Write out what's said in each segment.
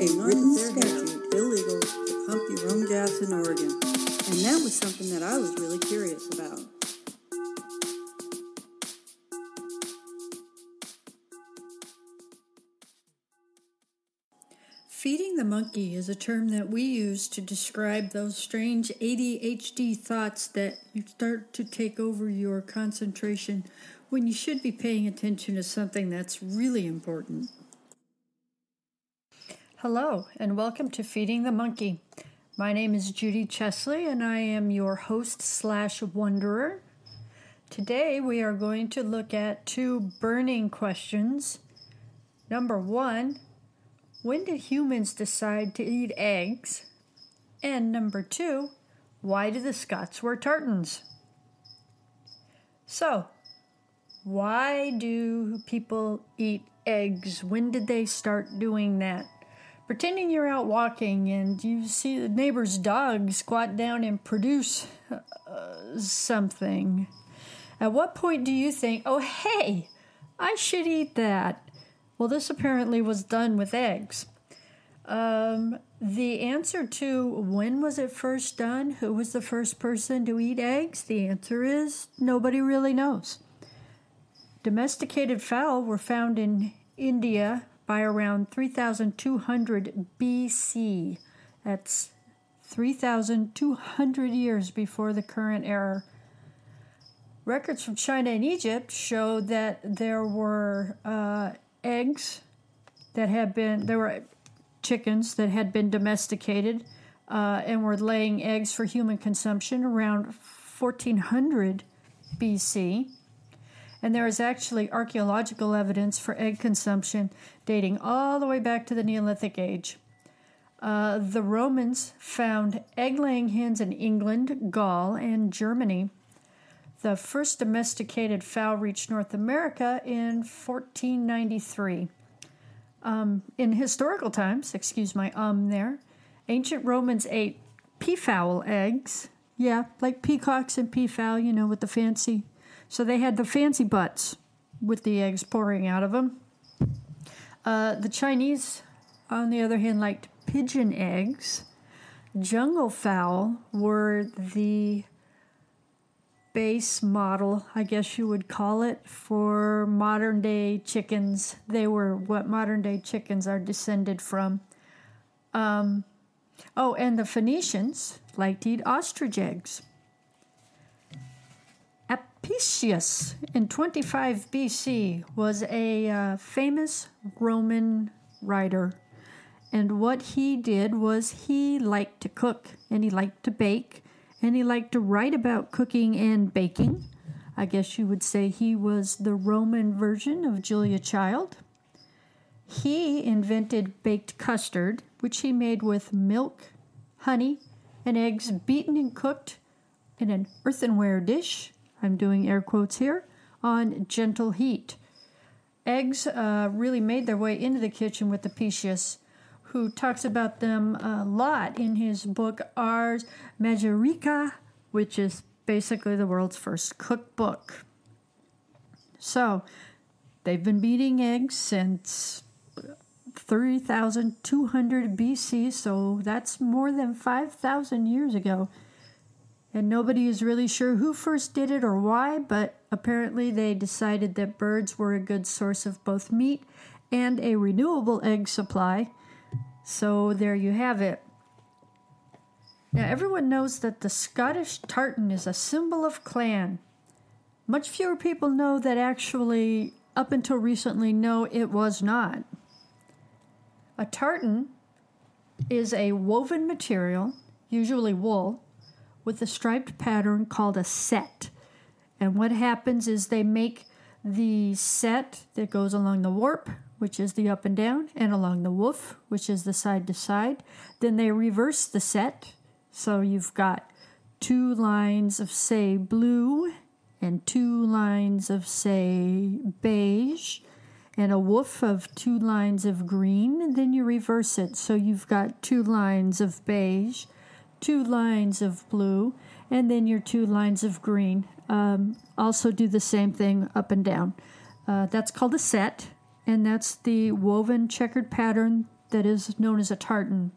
a written statute illegal to pump your own gas in Oregon. And that was something that I was really curious about. Feeding the monkey is a term that we use to describe those strange ADHD thoughts that you start to take over your concentration when you should be paying attention to something that's really important. Hello, and welcome to Feeding the Monkey. My name is Judi Chesley, and I am your host slash wanderer. Today, we are going to look at two burning questions. Number one, when did humans decide to eat eggs? And number two, why do the Scots wear tartans? So, why do people eat eggs? When did they start doing that? Pretending you're out walking and you see the neighbor's dog squat down and produce uh, something. At what point do you think, oh, hey, I should eat that? Well, this apparently was done with eggs. Um, the answer to when was it first done? Who was the first person to eat eggs? The answer is nobody really knows. Domesticated fowl were found in India by around 3200 BC. That's 3,200 years before the current era. Records from China and Egypt show that there were uh, eggs that had been, there were chickens that had been domesticated uh, and were laying eggs for human consumption around 1400 BC. And there is actually archaeological evidence for egg consumption dating all the way back to the Neolithic Age. Uh, the Romans found egg laying hens in England, Gaul, and Germany. The first domesticated fowl reached North America in 1493. Um, in historical times, excuse my um there, ancient Romans ate peafowl eggs. Yeah, like peacocks and peafowl, you know, with the fancy so they had the fancy butts with the eggs pouring out of them. Uh, the Chinese, on the other hand, liked pigeon eggs. Jungle fowl were the base model, I guess you would call it, for modern day chickens. They were what modern day chickens are descended from. Um, oh, and the Phoenicians liked to eat ostrich eggs. Apicius in 25 BC was a uh, famous Roman writer. And what he did was he liked to cook and he liked to bake and he liked to write about cooking and baking. I guess you would say he was the Roman version of Julia Child. He invented baked custard, which he made with milk, honey, and eggs beaten and cooked in an earthenware dish I'm doing air quotes here, on gentle heat. Eggs uh, really made their way into the kitchen with Apicius, who talks about them a lot in his book Ars Magirica, which is basically the world's first cookbook. So, they've been beating eggs since 3200 BC, so that's more than 5,000 years ago and nobody is really sure who first did it or why, but apparently they decided that birds were a good source of both meat and a renewable egg supply. So there you have it. Now, everyone knows that the Scottish tartan is a symbol of clan. Much fewer people know that actually, up until recently, no, it was not. A tartan is a woven material, usually wool, with a striped pattern called a set. And what happens is they make the set that goes along the warp, which is the up and down, and along the woof, which is the side to side. Then they reverse the set. So you've got two lines of, say, blue and two lines of, say, beige and a woof of two lines of green, then you reverse it. So you've got two lines of beige two lines of blue, and then your two lines of green. Um, also, do the same thing up and down. Uh, that's called a set, and that's the woven checkered pattern that is known as a tartan.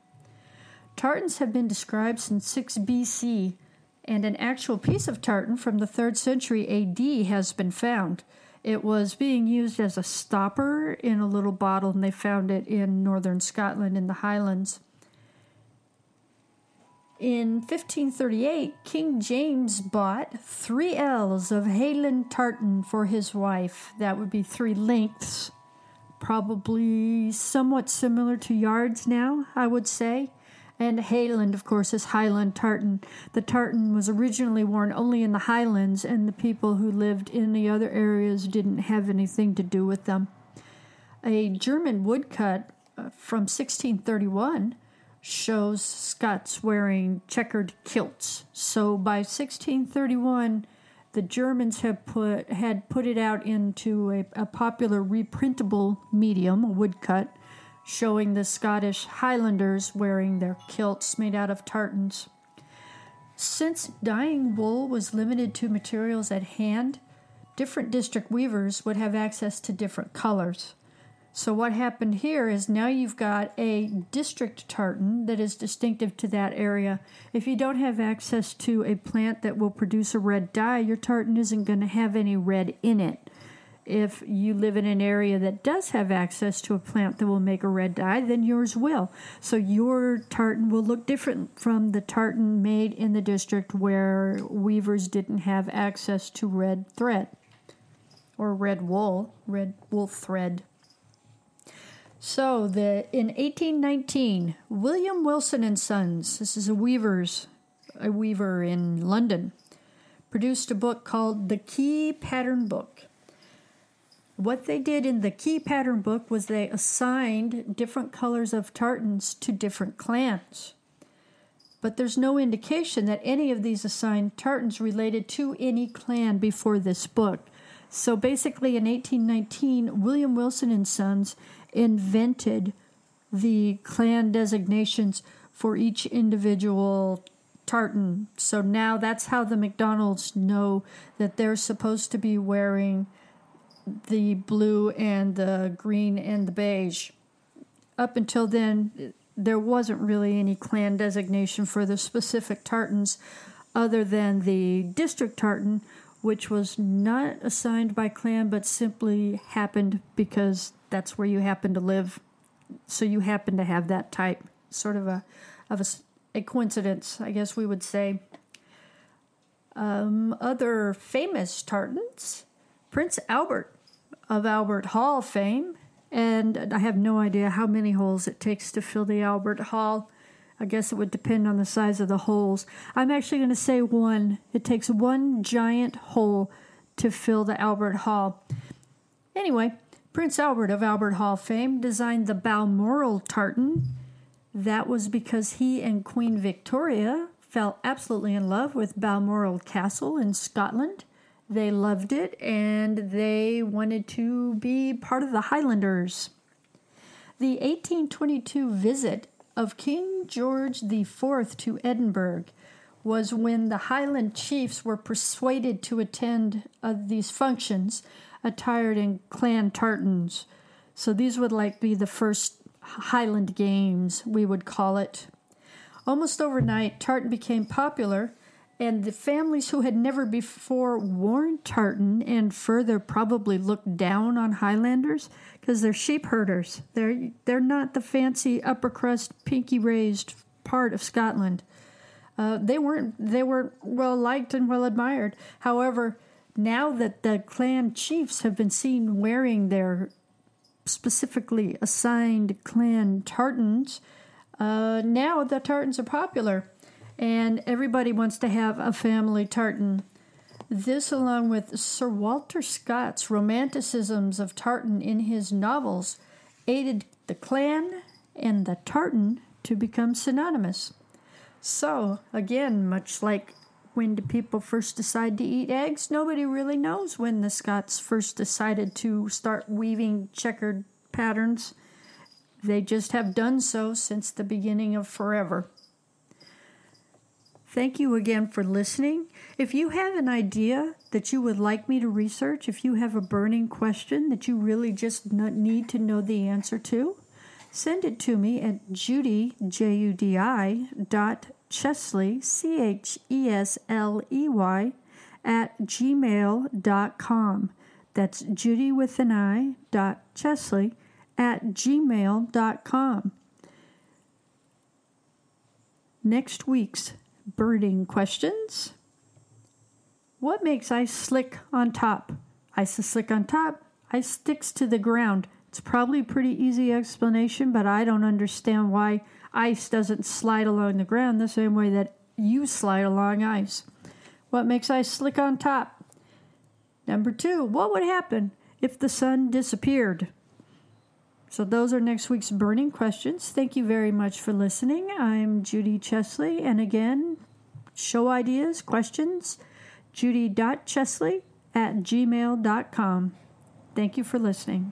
Tartans have been described since 6 BC, and an actual piece of tartan from the 3rd century AD has been found. It was being used as a stopper in a little bottle, and they found it in northern Scotland in the Highlands. In 1538, King James bought three ells of Highland tartan for his wife. That would be three lengths, probably somewhat similar to yards now, I would say. And Highland, of course, is Highland tartan. The tartan was originally worn only in the Highlands, and the people who lived in the other areas didn't have anything to do with them. A German woodcut uh, from 1631 shows Scots wearing checkered kilts. So by 1631, the Germans had put had put it out into a, a popular reprintable medium, a woodcut, showing the Scottish Highlanders wearing their kilts made out of tartans. Since dyeing wool was limited to materials at hand, different district weavers would have access to different colors. So, what happened here is now you've got a district tartan that is distinctive to that area. If you don't have access to a plant that will produce a red dye, your tartan isn't going to have any red in it. If you live in an area that does have access to a plant that will make a red dye, then yours will. So your tartan will look different from the tartan made in the district where weavers didn't have access to red thread or red wool, red wool thread. So the in 1819, William Wilson and Sons, this is a weaver's a weaver in London, produced a book called The Key Pattern Book. What they did in the key pattern book was they assigned different colors of tartans to different clans. But there's no indication that any of these assigned tartans related to any clan before this book. So basically, in 1819, William Wilson and Sons invented the clan designations for each individual tartan. So now that's how the McDonald's know that they're supposed to be wearing the blue and the green and the beige. Up until then, there wasn't really any clan designation for the specific tartans other than the district tartan, which was not assigned by clan but simply happened because that's where you happen to live. So you happen to have that type, sort of a of a, a coincidence, I guess we would say. Um, other famous tartans Prince Albert of Albert Hall fame, and I have no idea how many holes it takes to fill the Albert Hall. I guess it would depend on the size of the holes. I'm actually going to say one. It takes one giant hole to fill the Albert Hall. Anyway, Prince Albert of Albert Hall fame designed the Balmoral tartan. That was because he and Queen Victoria fell absolutely in love with Balmoral Castle in Scotland. They loved it and they wanted to be part of the Highlanders. The 1822 visit of King George IV to Edinburgh was when the Highland chiefs were persuaded to attend uh, these functions attired in clan tartans. So these would like be the first Highland games, we would call it. Almost overnight, tartan became popular and the families who had never before worn tartan and further probably looked down on Highlanders because they're sheep herders. They're they're not the fancy upper crust, pinky raised part of Scotland. Uh, they weren't they were well liked and well admired. However, now that the clan chiefs have been seen wearing their specifically assigned clan tartans, uh, now the tartans are popular and everybody wants to have a family tartan. This, along with Sir Walter Scott's romanticisms of tartan in his novels, aided the clan and the tartan to become synonymous. So, again, much like when do people first decide to eat eggs? Nobody really knows when the Scots first decided to start weaving checkered patterns. They just have done so since the beginning of forever. Thank you again for listening. If you have an idea that you would like me to research, if you have a burning question that you really just need to know the answer to, send it to me at judy, J U D I, dot Chesley, C H E S L E Y, at gmail.com. That's Judy with an I dot Chesley at gmail.com. Next week's birding questions. What makes ice slick on top? Ice is slick on top, ice sticks to the ground. It's probably a pretty easy explanation, but I don't understand why ice doesn't slide along the ground the same way that you slide along ice. What makes ice slick on top? Number two, what would happen if the sun disappeared? So, those are next week's burning questions. Thank you very much for listening. I'm Judi Chesley, and again, show ideas, questions, judy.chesley at gmail.com. Thank you for listening.